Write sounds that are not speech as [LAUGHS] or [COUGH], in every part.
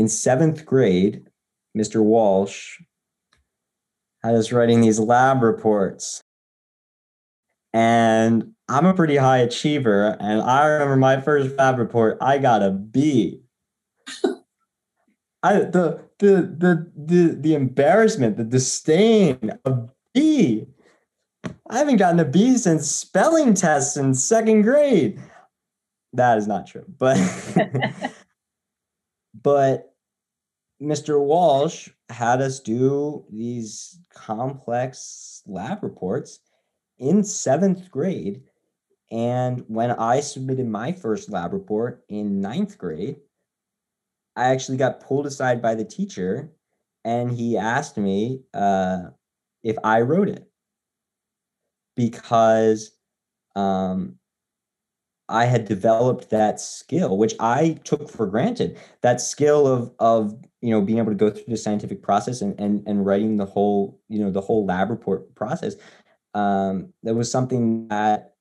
in seventh grade, Mr. Walsh had us writing these lab reports. And I'm a pretty high achiever. And I remember my first lab report, I got a B. [LAUGHS] I the the the the the embarrassment, the disdain of B. I haven't gotten a B since spelling tests in second grade. That is not true, but [LAUGHS] but Mr. Walsh had us do these complex lab reports in seventh grade. And when I submitted my first lab report in ninth grade, I actually got pulled aside by the teacher and he asked me uh, if I wrote it because um, I had developed that skill, which I took for granted. That skill of of you know being able to go through the scientific process and and and writing the whole you know the whole lab report process. Um, that was something that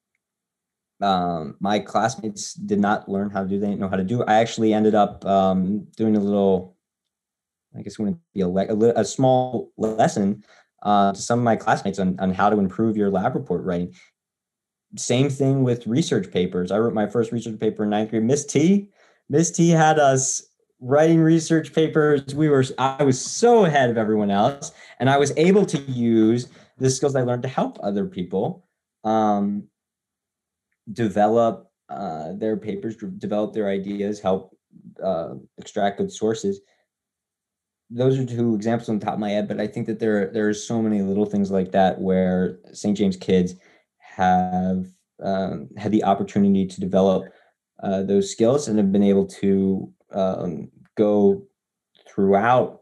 um, my classmates did not learn how to do. They didn't know how to do. I actually ended up um, doing a little, I guess, wouldn't be a, a, a small lesson uh, to some of my classmates on, on how to improve your lab report writing. Same thing with research papers. I wrote my first research paper in ninth grade. Miss T, Miss T had us writing research papers. We were, I was so ahead of everyone else, and I was able to use the skills I learned to help other people um, develop uh, their papers, develop their ideas, help uh, extract good sources those are two examples on top of my head, but I think that there there are so many little things like that where St. James kids have um, had the opportunity to develop uh, those skills and have been able to um, go throughout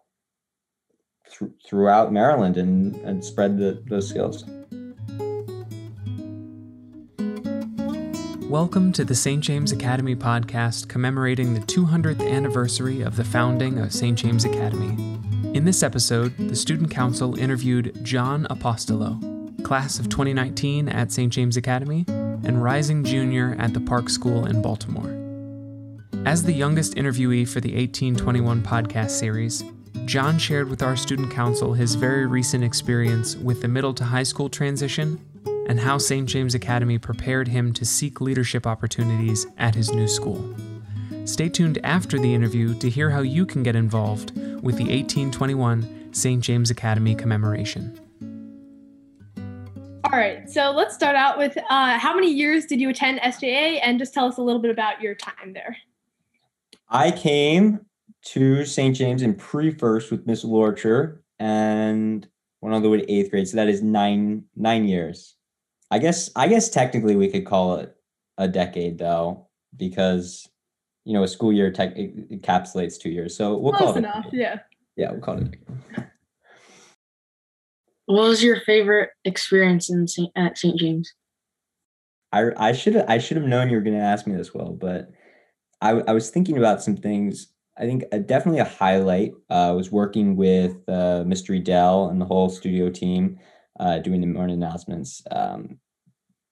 th- throughout Maryland and and spread the, those skills. Welcome to the St. James Academy podcast commemorating the 200th anniversary of the founding of St. James Academy. In this episode, the Student Council interviewed John Apostolo, class of 2019 at St. James Academy, and rising junior at the Park School in Baltimore. As the youngest interviewee for the 1821 podcast series, John shared with our student council his very recent experience with the middle to high school transition and how St. James Academy prepared him to seek leadership opportunities at his new school. Stay tuned after the interview to hear how you can get involved with the 1821 St. James Academy commemoration. All right, so let's start out with uh, how many years did you attend SJA and just tell us a little bit about your time there? I came to St. James in pre first with Miss Lorcher and went all the way to eighth grade. So that is nine nine years. I guess I guess technically we could call it a decade though, because you know a school year tech encapsulates two years. So we'll Close call it enough, yeah. Yeah, we'll call it. What was your favorite experience in Saint, at St. James? I I should I should have known you were going to ask me this, well, but I I was thinking about some things. I think uh, definitely a highlight uh, was working with uh, Mr. Dell and the whole studio team uh, doing the morning announcements. Um,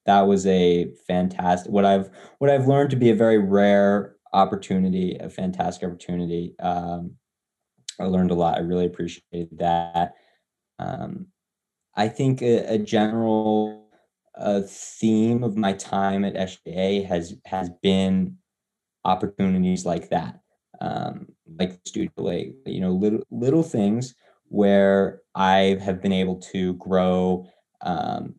that was a fantastic what I've what I've learned to be a very rare opportunity, a fantastic opportunity. Um, I learned a lot. I really appreciated that. Um, I think a, a general uh, theme of my time at SJA has has been opportunities like that, um, like Studio Lake. You know, little little things where I have been able to grow, um,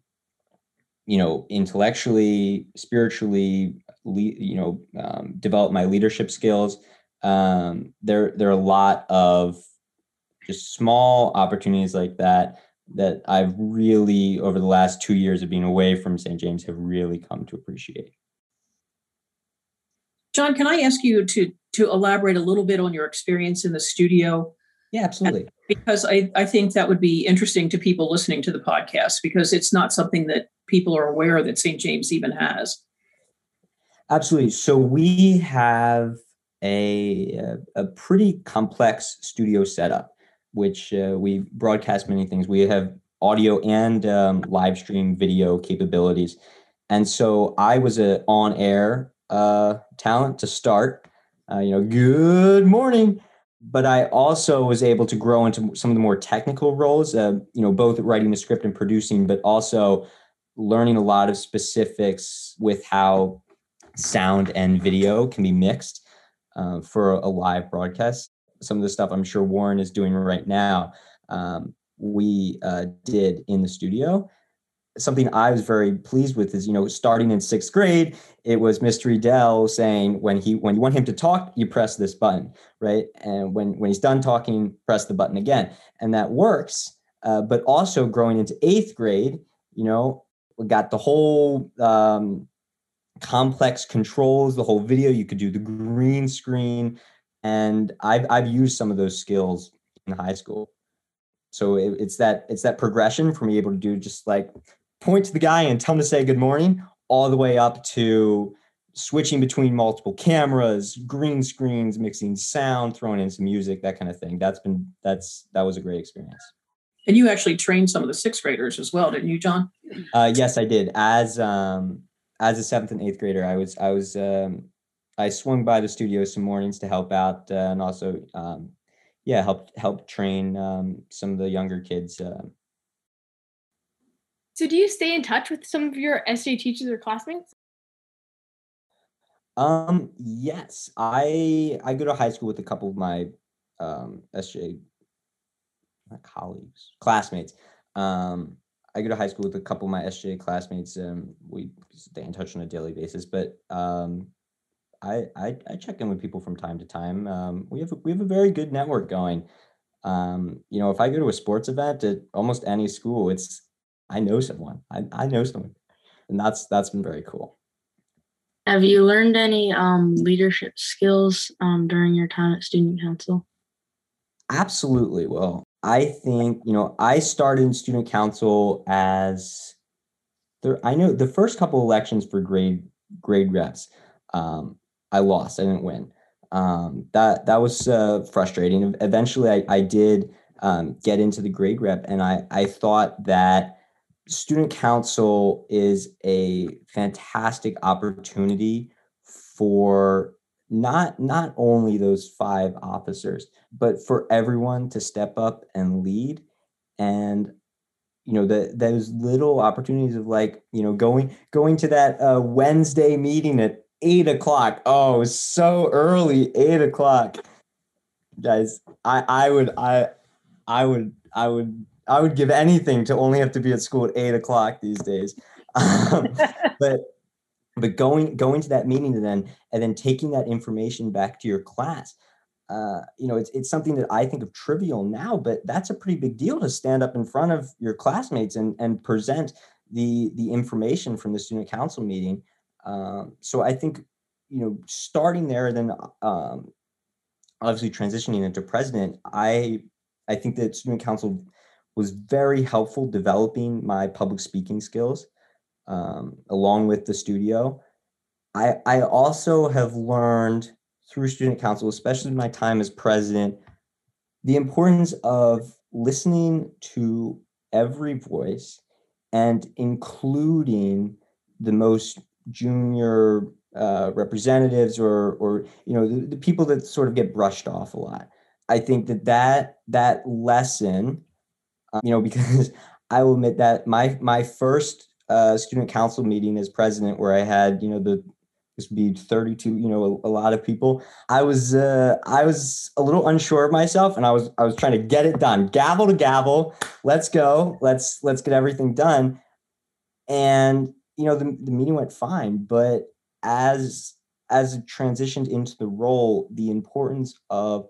you know, intellectually, spiritually, le- you know, um, develop my leadership skills. Um, there, there are a lot of just small opportunities like that that I've really, over the last two years of being away from St. James, have really come to appreciate. John, can I ask you to to elaborate a little bit on your experience in the studio? Yeah, absolutely. Because I, I think that would be interesting to people listening to the podcast because it's not something that people are aware that St. James even has. Absolutely. So we have a a pretty complex studio setup, which uh, we broadcast many things. We have audio and um, live stream video capabilities, and so I was a on air uh, talent to start. Uh, you know, good morning. but I also was able to grow into some of the more technical roles, uh, you know, both writing the script and producing, but also learning a lot of specifics with how sound and video can be mixed uh, for a live broadcast. Some of the stuff I'm sure Warren is doing right now, um, we uh, did in the studio something I was very pleased with is, you know, starting in sixth grade, it was Mr. Edel saying when he when you want him to talk, you press this button, right? And when when he's done talking, press the button again, and that works. Uh, but also growing into eighth grade, you know, we got the whole um, complex controls, the whole video. You could do the green screen, and I've I've used some of those skills in high school. So it, it's that it's that progression for me able to do just like point to the guy and tell him to say good morning, all the way up to switching between multiple cameras, green screens, mixing sound, throwing in some music, that kind of thing. That's been that's that was a great experience. And you actually trained some of the sixth graders as well, didn't you, John? Uh, yes, I did. As um, as a seventh and eighth grader, I was I was um, I swung by the studio some mornings to help out uh, and also um, yeah help help train um, some of the younger kids uh, so, do you stay in touch with some of your SJ teachers or classmates? Um, yes, I I go to high school with a couple of my um, SJ my colleagues, classmates. Um, I go to high school with a couple of my SJ classmates. Um, we stay in touch on a daily basis, but um, I, I, I check in with people from time to time. Um, we have we have a very good network going. Um, you know, if I go to a sports event at almost any school, it's I know someone. I, I know someone. And that's that's been very cool. Have you learned any um, leadership skills um, during your time at student council? Absolutely. Well, I think, you know, I started in student council as there I know the first couple elections for grade grade reps, um, I lost. I didn't win. Um, that that was uh, frustrating. Eventually, I, I did um, get into the grade rep, and I I thought that student council is a fantastic opportunity for not not only those five officers but for everyone to step up and lead and you know the those little opportunities of like you know going going to that uh, wednesday meeting at eight o'clock oh so early eight o'clock guys i i would i i would i would I would give anything to only have to be at school at eight o'clock these days. [LAUGHS] Um, [LAUGHS] but but going going to that meeting then and then taking that information back to your class, uh, you know, it's it's something that I think of trivial now, but that's a pretty big deal to stand up in front of your classmates and and present the the information from the student council meeting. Um, so I think you know starting there, then um, obviously transitioning into president, I I think that student council was very helpful developing my public speaking skills um, along with the studio. I, I also have learned through student council, especially my time as president, the importance of listening to every voice and including the most junior uh, representatives or or you know the, the people that sort of get brushed off a lot. I think that that that lesson um, you know, [LAUGHS] because I will admit that my my first uh, student council meeting as president, where I had you know the this would be 32 you know a, a, lot of people i was uh, i was a little unsure of myself and i was i was trying to get it done. Gavel to gavel. Let's go. Let's let's get everything done. And you know the, the meeting went fine but as as it transitioned into the role the importance of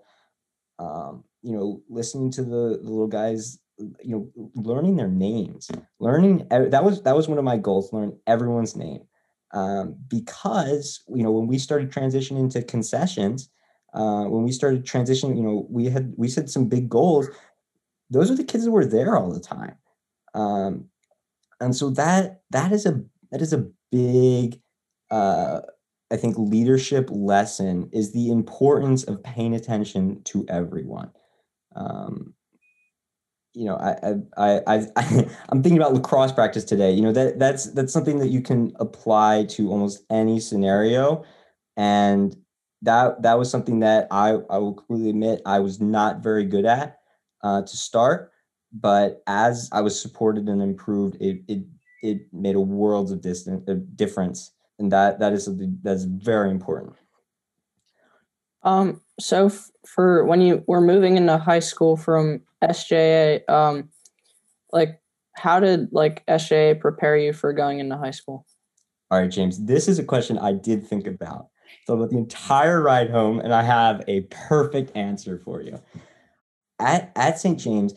um, you know listening to the, the little guys you know learning their names learning that was that was one of my goals learn everyone's name. Um, because you know when we started transitioning to concessions uh, when we started transitioning you know we had we set some big goals. Those are the kids that were there all the time. Um, and so that that is a that is a big uh, i think leadership lesson is the importance of paying attention to everyone. Um, you know, I, I, I, I, [LAUGHS] I'm thinking about lacrosse practice today. You know, that that's that's something that you can apply to almost any scenario, and that that was something that I I will completely admit I was not very good at uh, to start, but as I was supported and improved, it it it made a world of distance a difference, and that that is something that's very important. Um, so f- for when you were moving into high school from SJA, um, like how did like SJA prepare you for going into high school? All right, James, this is a question I did think about. Thought about the entire ride home, and I have a perfect answer for you. At at St. James,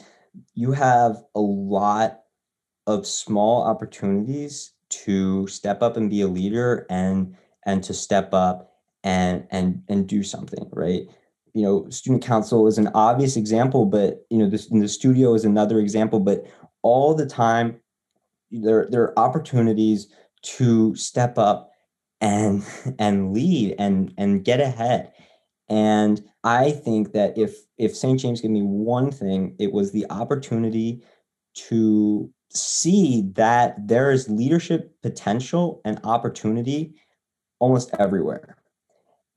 you have a lot of small opportunities to step up and be a leader and and to step up and and and do something, right? You know, student council is an obvious example, but you know, this in the studio is another example, but all the time there there are opportunities to step up and and lead and and get ahead and i think that if if st james gave me one thing it was the opportunity to see that there is leadership potential and opportunity almost everywhere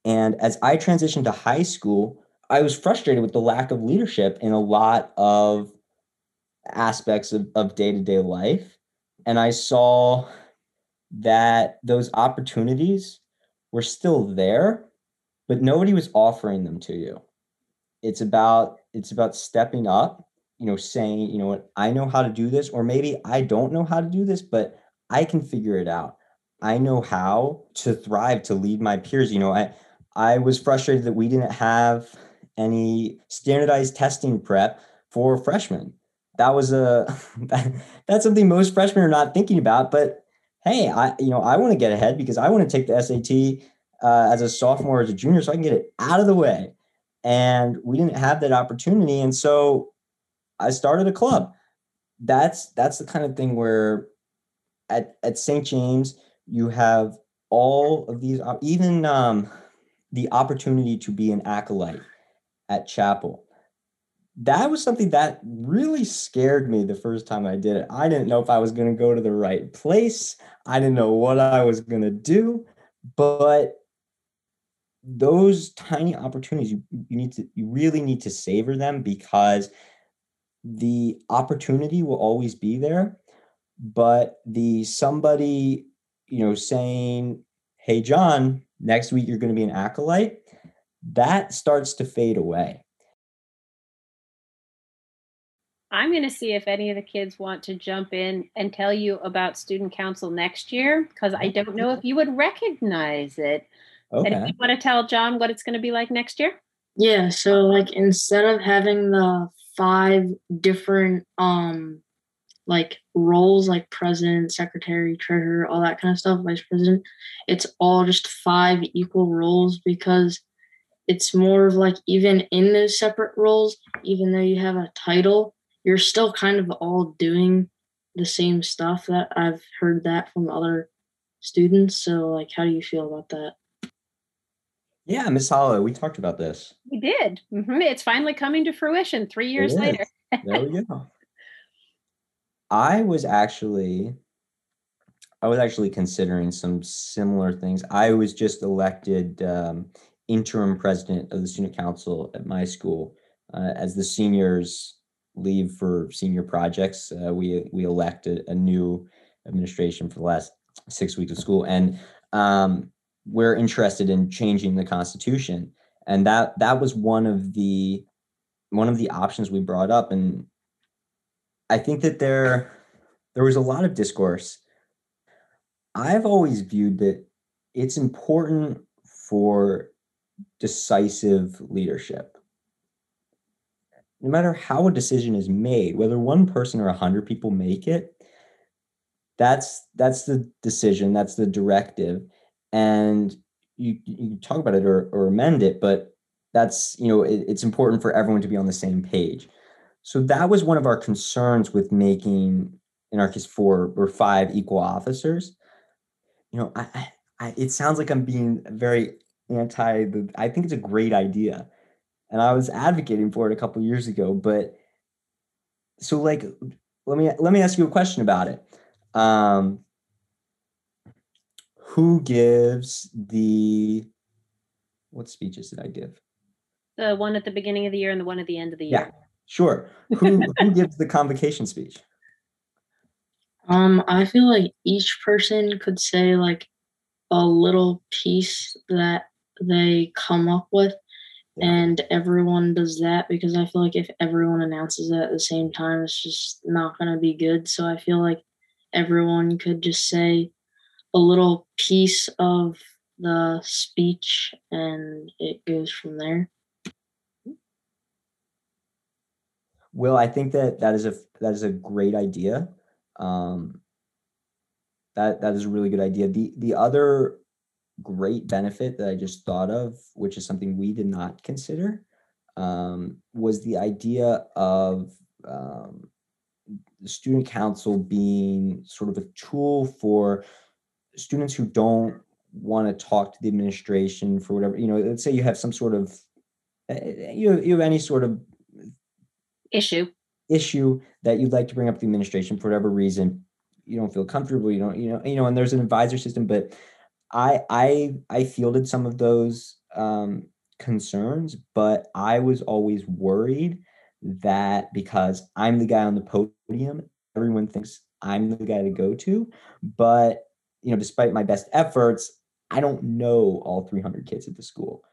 and as i transitioned to high school i was frustrated with the lack of leadership in a lot of aspects of, of day-to-day life and i saw that those opportunities were still there, but nobody was offering them to you. It's about it's about stepping up, you know, saying, you know what, I know how to do this, or maybe I don't know how to do this, but I can figure it out. I know how to thrive, to lead my peers. You know, I I was frustrated that we didn't have any standardized testing prep for freshmen. That was a [LAUGHS] that's something most freshmen are not thinking about, but hey, I you know I want to get ahead because I want to take the SAT uh, as a sophomore as a junior, so I can get it out of the way. And we didn't have that opportunity, and so I started a club. That's that's the kind of thing where at at St. James you have all of these, even um, the opportunity to be an acolyte at chapel that was something that really scared me the first time I did it. I didn't know if I was going to go to the right place. I didn't know what I was going to do, but those tiny opportunities you, you need to you really need to savor them because the opportunity will always be there but the somebody you know saying hey john next week you're going to be an acolyte that starts to fade away I'm going to see if any of the kids want to jump in and tell you about student council next year because I don't know if you would recognize it. Okay. And if you want to tell John what it's going to be like next year? Yeah, so like instead of having the five different um like roles like president, secretary, treasurer, all that kind of stuff, vice president, it's all just five equal roles because it's more of like even in those separate roles, even though you have a title, you're still kind of all doing the same stuff that I've heard that from other students. So like how do you feel about that? Yeah, Miss Hollow, we talked about this. We did. Mm-hmm. It's finally coming to fruition three years later. there we go. I was actually I was actually considering some similar things. I was just elected um, interim president of the student council at my school uh, as the seniors leave for senior projects. Uh, we we elected a new administration for the last six weeks of school, and um, we're interested in changing the constitution. And that that was one of the one of the options we brought up, and I think that there there was a lot of discourse. I've always viewed that it's important for decisive leadership no matter how a decision is made, whether one person or a hundred people make it, that's that's the decision, that's the directive, and you you talk about it or, or amend it, but that's you know it, it's important for everyone to be on the same page. So that was one of our concerns with making, in our case, four or five equal officers. You know, I, I it sounds like I'm being very anti. I think it's a great idea and I was advocating for it a couple years ago. But so, like, let me let me ask you a question about it. Um, who gives the what speeches did I give? The one at the beginning of the year and the one at the end of the year. Yeah, sure. Who who [LAUGHS] gives the convocation speech? Um, I feel like each person could say like a little piece that they come up with yeah. and everyone does that because I feel like if everyone announces it at the same time it's just not going to be good. So I feel like everyone could just say a little piece of the speech and it goes from there. Well, I think that that is a that is a great idea. Um, that that is a really good idea. The the other great benefit that I just thought of, which is something we did not consider, um, was the idea of um, the student council being sort of a tool for students who don't want to talk to the administration for whatever you know let's say you have some sort of eh, you have, you have any sort of issue. issue that you'd like to bring up to the administration for whatever reason you don't feel comfortable you don't you know you know and there's an advisor system but i i i fielded some of those um concerns but i was always worried that because i'm the guy on the podium everyone thinks i'm the guy to go to but you know despite my best efforts I don't know all 300 kids at the school.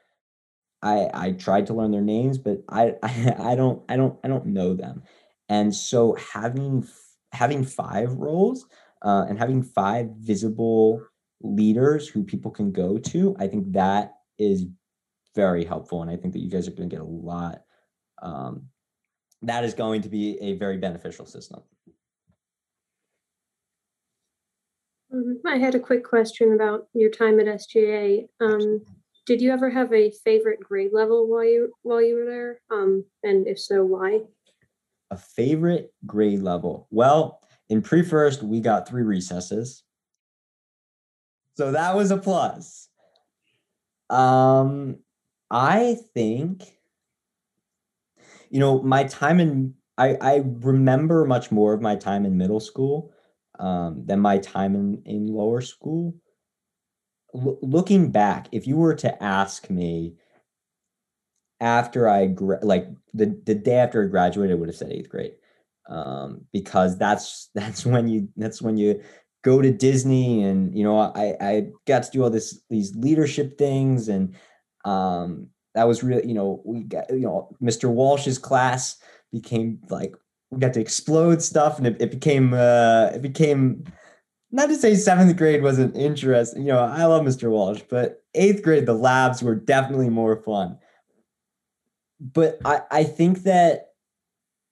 I I tried to learn their names, but I I, [LAUGHS] I don't I don't I don't know them. And so having having five roles uh, and having five visible leaders who people can go to, I think that is very helpful. And I think that you guys are going to get a lot. Um, that is going to be a very beneficial system. Um, I had a quick question about your time at SJA. Um, did you ever have a favorite grade level while you while you were there? Um, and if so, why? A favorite grade level. Well, in pre-first, we got three recesses. So that was a plus. Um, I think, you know, my time in I, I remember much more of my time in middle school um, than my time in, in lower school. L- looking back, if you were to ask me after I gra- like the, the day after I graduated, I would have said eighth grade um, because that's [LAUGHS] that's when you that's when you go to Disney and you know I I got to do all this these leadership things and um, that was really you know we got you know Mr. Walsh's class became like we got to explode stuff and it, it became uh it became not to say seventh grade wasn't interesting you know i love mr walsh but eighth grade the labs were definitely more fun. But i i think that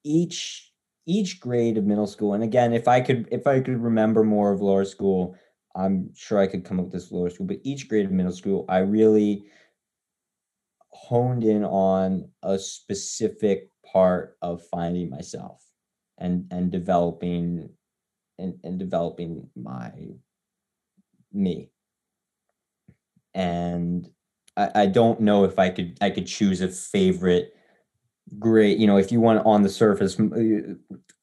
each each grade of middle school and again if i could if i could remember more of lower school i'm sure i could come up with this lower school but each grade of middle school i really honed in on a specific part of finding myself and and developing and, and developing my me. And I, I don't know if i could i could choose a favorite great you know if you want on the surface uh, you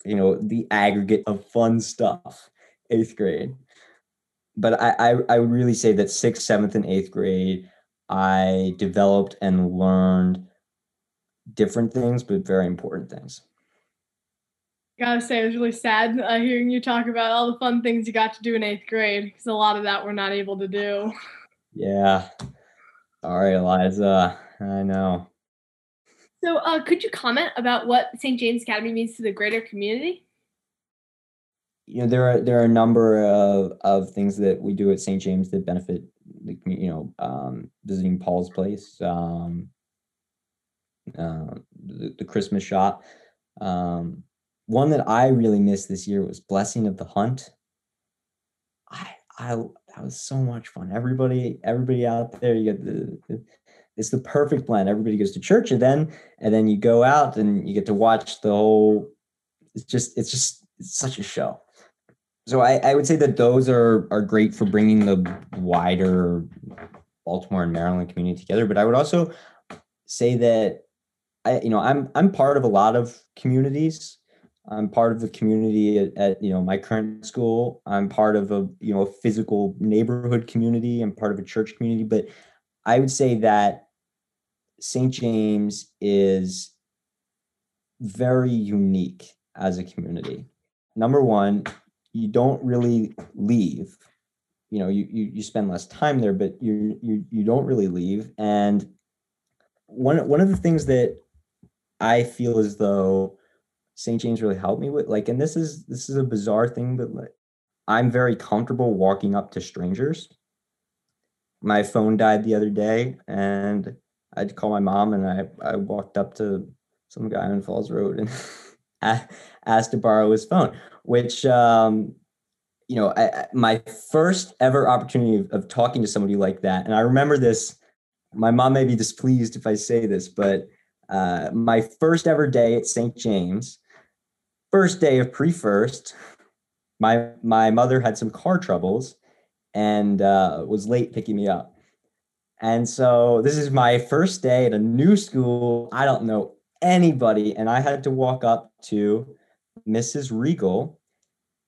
know the aggregate of fun stuff eighth grade. But i i, I would really say that sixth seventh and eighth grade i developed and learned different things but very important things gotta say, it was really sad uh, hearing you talk about all the fun things you got to do in eighth grade because a lot of that we're not able to do. Yeah. Sorry, Eliza. I know. So, uh, could you comment about what St. James Academy means to the greater community? You know, there are there are a number of, of things that we do at St. James that benefit the community. You know, um, visiting Paul's Place, um, uh, the, the Christmas shop. Um, one that I really missed this year was Blessing of the Hunt. I I that was so much fun. Everybody everybody out there, you get the, the it's the perfect blend. Everybody goes to church and then and then you go out and you get to watch the whole. It's just it's just it's such a show. So I, I would say that those are are great for bringing the wider Baltimore and Maryland community together. But I would also say that I you know I'm I'm part of a lot of communities I'm part of the community at, at, you know my current school. I'm part of a you know a physical neighborhood community. I'm part of a church community. But I would say that St. James is very unique as a community. Number one, you don't really leave. You know, you you, you spend less time there, but you you you don't really leave. And one one of the things that I feel as though St. James really helped me with, like, and this is this is a bizarre thing, but like, I'm very comfortable walking up to strangers. My phone died the other day, and I'd call my mom, and I I walked up to some guy on Falls Road and [LAUGHS] asked to borrow his phone, which um, you know, I, my first ever opportunity of, of talking to somebody like that, and I remember this. My mom may be displeased if I say this, but uh, my first ever day at St. James, first day of pre-first, my my mother had some car troubles and uh, was late picking me up. And so this is my first day at a new school. I don't know anybody, and I had to walk up to Mrs. Regal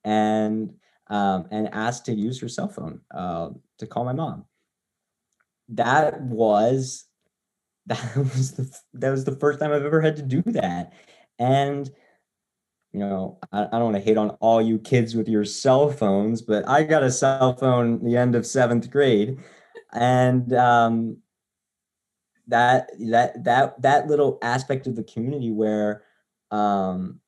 and um, and ask to use her cell phone uh, to call my mom. That was [LAUGHS] that was the that was the first time I've ever had to do that, and you know I, I don't want to hate on all you kids with your cell phones, but I got a cell phone the end of seventh grade, and um, that that that that little aspect of the community where um,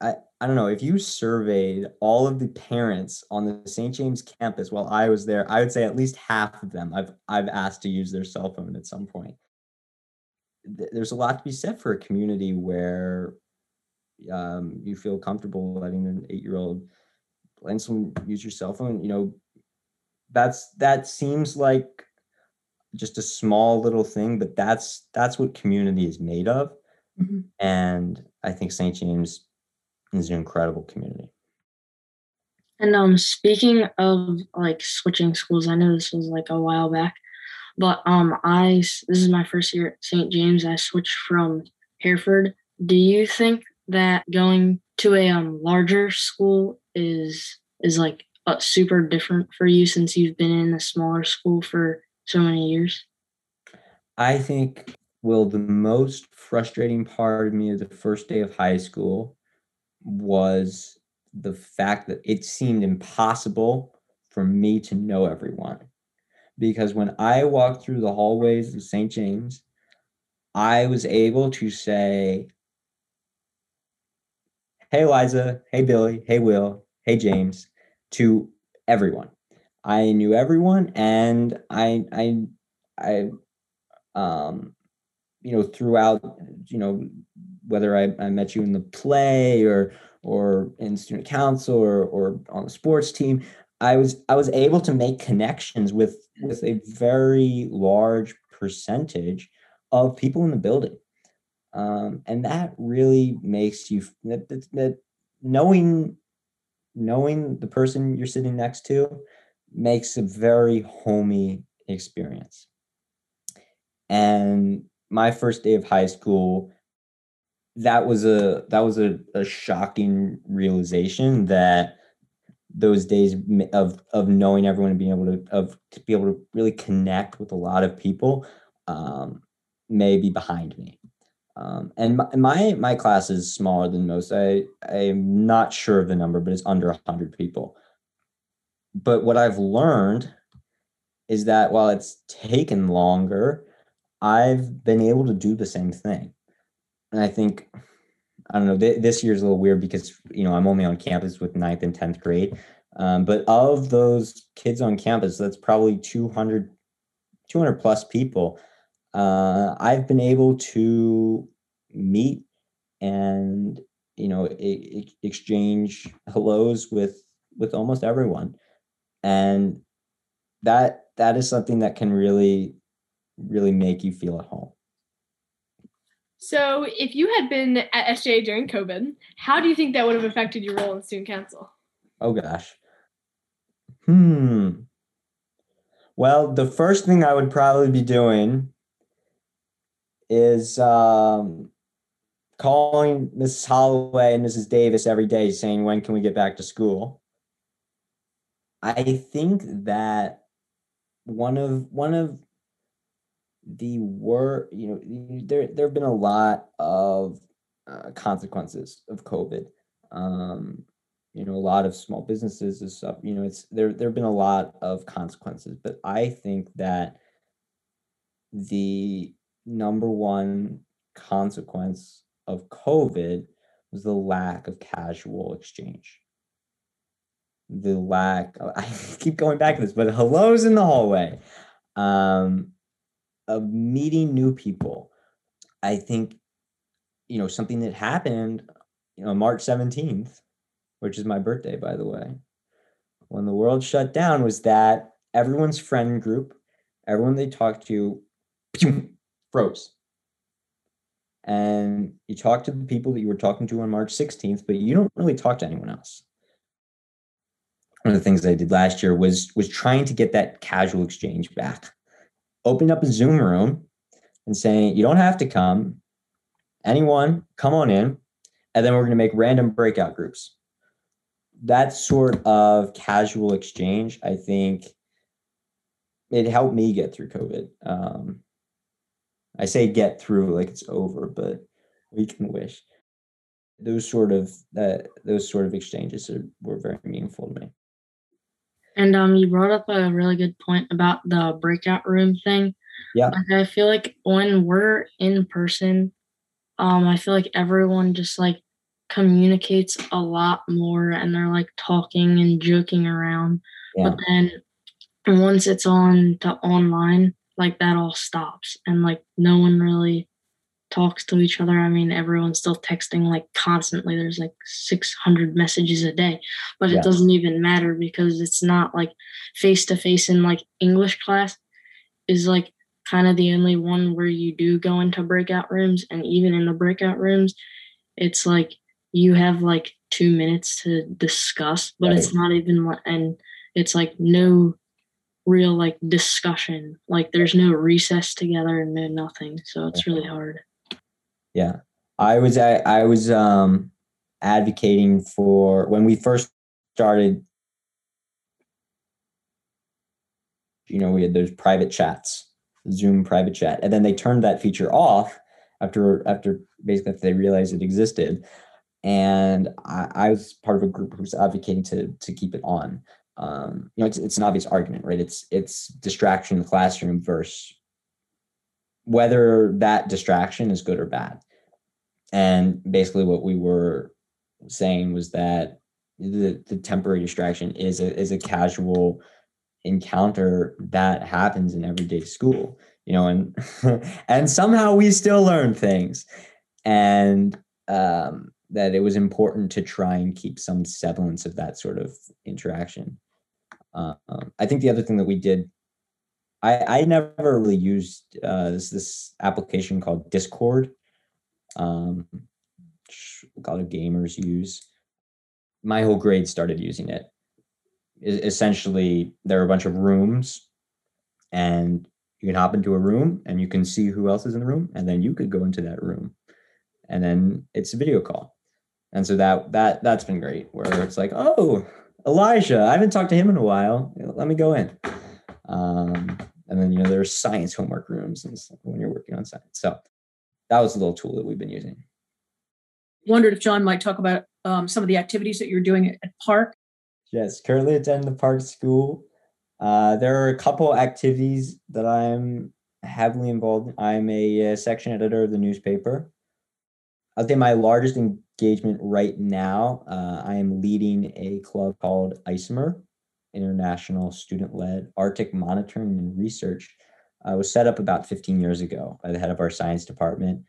I, I don't know if you surveyed all of the parents on the St. James campus while I was there, I would say at least half of them I've I've asked to use their cell phone at some point. There's a lot to be said for a community where um, you feel comfortable letting an eight-year-old let someone use your cell phone. You know, that's that seems like just a small little thing, but that's that's what community is made of. Mm-hmm. And I think St. James is an incredible community. And um speaking of like switching schools, I know this was like a while back, but um I this is my first year at St. James. I switched from Hereford. Do you think that going to a um larger school is is like uh, super different for you since you've been in a smaller school for so many years? I think, well, the most frustrating part of me of the first day of high school was the fact that it seemed impossible for me to know everyone. Because when I walked through the hallways of St. James, I was able to say, Hey, Liza. Hey, Billy. Hey, Will. Hey, James, to everyone. I knew everyone, and I I I um you know throughout you know whether I, I met you in the play or or in student council or or on the sports team, I was I was able to make connections with with a very large percentage of people in the building. Um, and that really makes you that, that, that knowing knowing the person you're sitting next to makes a very homey experience. And my first day of high school, that was a that was a, a shocking realization that those days of of knowing everyone and being able to of to be able to really connect with a lot of people um, may be behind me. Um, and my, my, my class is smaller than most. I I'm not sure of the number, but it's under hundred people but what I've learned is that while it's taken longer, I've been able to do the same thing. And I think, I don't know, th- this year's a little weird because, you know, I'm only on campus with ninth and 10th grade. Um, but of those kids on campus, that's probably 200, 200 plus people. Uh, I've been able to meet and, you know, exchange hellos with, with almost everyone. And that that is something that can really really make you feel at home. So if you had been at sja during covid how do you think that would have affected your role in student council? Oh gosh. Hmm. Well the first thing i would probably be doing is um, calling mrs holloway and mrs davis every day saying when can we get back to school I think that one of one of the word, you know, there there have been a lot of uh, consequences of COVID. Um, you know, a lot of small businesses and stuff. You know, it's there. There have been a lot of consequences, but I think that the number one consequence of COVID was the lack of casual exchange. The lack, [LAUGHS] I keep going back to this, but hellos in the hallway, um, of meeting new people. I think, you know, something that happened, you know, March 17th, which is my birthday, by the way, when the world shut down, was that everyone's friend group, everyone they talked to, [CLEARS THROAT] froze and you talk to the people that you were talking to on March 16th, but you don't really talk to anyone else. One of the things I did last year was was trying to get that casual exchange back. Open up a Zoom room and saying, you don't have to come. Anyone, come on in. And then we're going to make random breakout groups. That sort of casual exchange, I think it helped me get through COVID. Um, I say get through like it's over, but we can wish. Those sort of that those sort of exchanges are, were very meaningful to me. And um, you brought up a really good point about the breakout room thing. Yeah. Like I feel like when we're in person, um, I feel like everyone just like communicates a lot more and they're like talking and joking around. Yeah. But then once it's on to online, like that all stops and like no one really talks to each other. I mean, everyone's still texting like constantly. There's like 600 messages a day, but yeah. it doesn't even matter because it's not like face to face in like English class is like kind of the only one where you do go into breakout rooms. And even in the breakout rooms, it's like you have like two minutes to discuss, but right. it's not even, and it's like no real like discussion. Like there's no recess together and no nothing. So it's really hard. Yeah. I was I, I was um advocating for when we first started you know we had those private chats zoom private chat and then they turned that feature off after after basically after they realized it existed and I, I was part of a group who was advocating to to keep it on um, you know, it's, it's an obvious argument, right? It's it's distraction in the classroom versus whether that distraction is good or bad. And basically, what we were saying was that the, the temporary distraction is a is a casual encounter that happens in everyday school, you know, and [LAUGHS] and somehow we still learn things, and um, that it was important to try and keep some semblance of that sort of interaction. Um, I think the other thing that we did, I, I never really used uh, this this application called Discord. Um, a lot of gamers use. My whole grade started using it. essentially, there are a bunch of rooms, and you can hop into a room and you can see who else is in the room, and then you could go into that room, and then it's a video call, and so that that that's been great. Where it's like, oh, Elijah, I haven't talked to him in a while. Let me go in. Um, and then, you know, there's science homework rooms and when you're working on science. So that was a little tool that we've been using. Wondered if John might talk about um, some of the activities that you're doing at Park. Yes, currently attend the Park School. Uh, there are a couple activities that I'm heavily involved in. I'm a, a section editor of the newspaper. I think my largest engagement right now, uh, I am leading a club called ISOMER, International Student Led Arctic Monitoring and Research. Uh, was set up about 15 years ago by the head of our science department.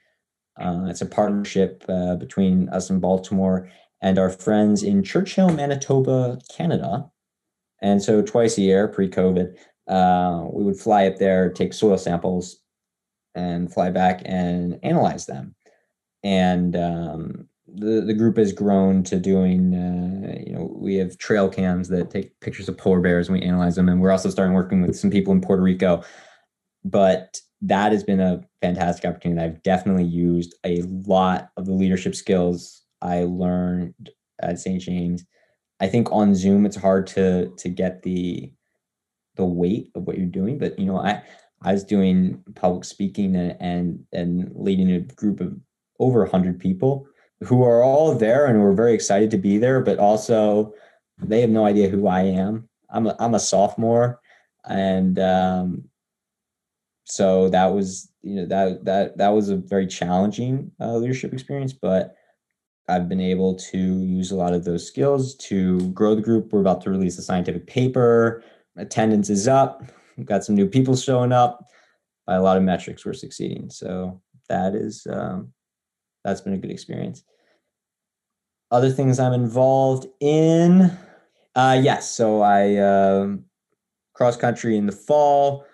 Uh, it's a partnership uh, between us in Baltimore and our friends in Churchill, Manitoba, Canada. And so twice a year, pre-COVID, uh, we would fly up there, take soil samples, and fly back and analyze them and um, the the group has grown to doing. Uh, you know, we have trail cams that take pictures of polar bears and we analyze them, and we're also starting working with some people in Puerto Rico. But that has been a fantastic opportunity. I've definitely used a lot of the leadership skills I learned at St. James. I think on Zoom it's hard to to get the the weight of what you're doing, but you know, I I was doing public speaking and and, and leading a group of over 100 people who are all there and were very excited to be there, but also they have no idea who I am. I'm a, I'm a sophomore, and um, so that was you know that that that was a very challenging uh, leadership experience, but I've been able to use a lot of those skills to grow the group. We're about to release a scientific paper. Attendance is up. We've got some new people showing up. By a lot of metrics, we're succeeding. So that is um, that's been a good experience. Other things I'm involved in. Uh, yes, so I um, cross country in the fall,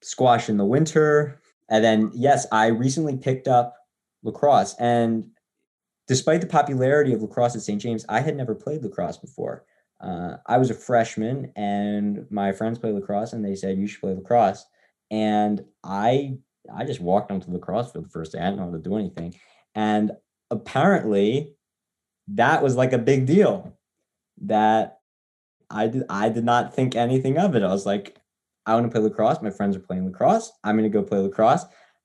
squash in the winter, and then yes, I recently picked up lacrosse. And despite the popularity of lacrosse at St. James, I had never played lacrosse before. Uh, I was a freshman, and my friends played lacrosse, and they said you should play lacrosse. And I I just walked onto the for the first day. I didn't know how to do anything, and apparently, that was like a big deal. That I did I did not think anything of it. I was like, I want to play lacrosse. My friends are playing lacrosse. I'm going to go play lacrosse.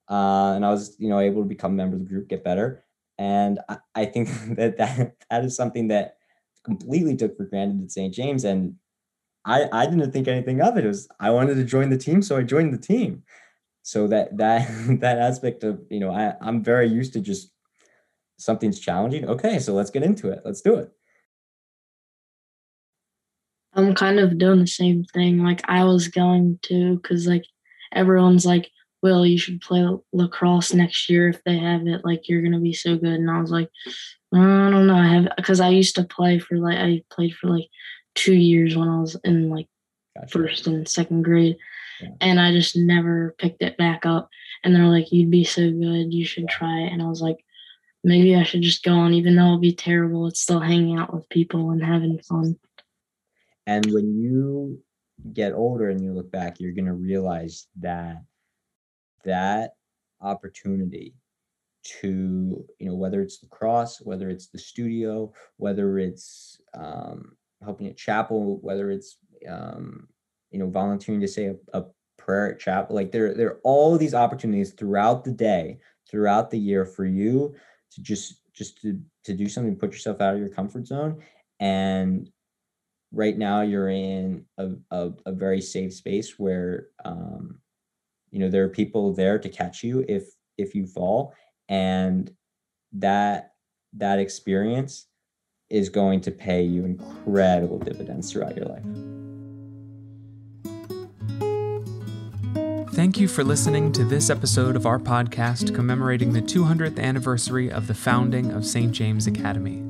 Uh, and I was, you know, able to become a member of the group, get better. And I, I think [LAUGHS] that, that that is something that completely took for granted at St. James. And I, I didn't think anything of it. It was I wanted to join the team, so I joined the team. So that that [LAUGHS] that aspect of you know I I'm very used to just something's challenging. Okay, so let's get into it. Let's do it. I'm kind of doing the same thing. Like I was going to, because like everyone's like, "Will you should play lacrosse next year if they have it. Like you're gonna be so good." And I was like, uh, I don't know. I have because I used to play for like I played for like two years when I was in like gotcha. first and second grade. And I just never picked it back up. And they're like, "You'd be so good. You should try it." And I was like, maybe I should just go on, even though it'll be terrible. It's still hanging out with people and having fun. And when you get older and you look back, you're going to realize that that opportunity to, you know, whether it's lacrosse, whether it's the studio, whether it's um, helping at chapel, whether it's, um, you know, volunteering to say a, a prayer at chapel, like there, there are all these opportunities throughout the day, throughout the year for you to just, just to, to do something, put yourself out of your comfort zone. And right now you're in a, a, a very safe space where um, you know there are people there to catch you if if you fall. And that that experience is going to pay you incredible dividends throughout your life Thank you for listening to this episode of our podcast commemorating the 200th anniversary of the founding of St. James Academy.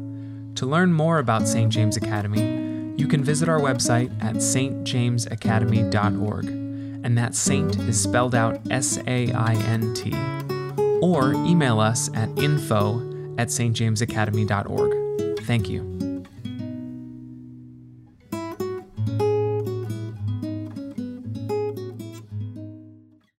To learn more about St. James Academy, you can visit our website at stjamesacademy.org, and that saint is spelled out S A I N T, or email us at info at stjamesacademy.org. Thank you.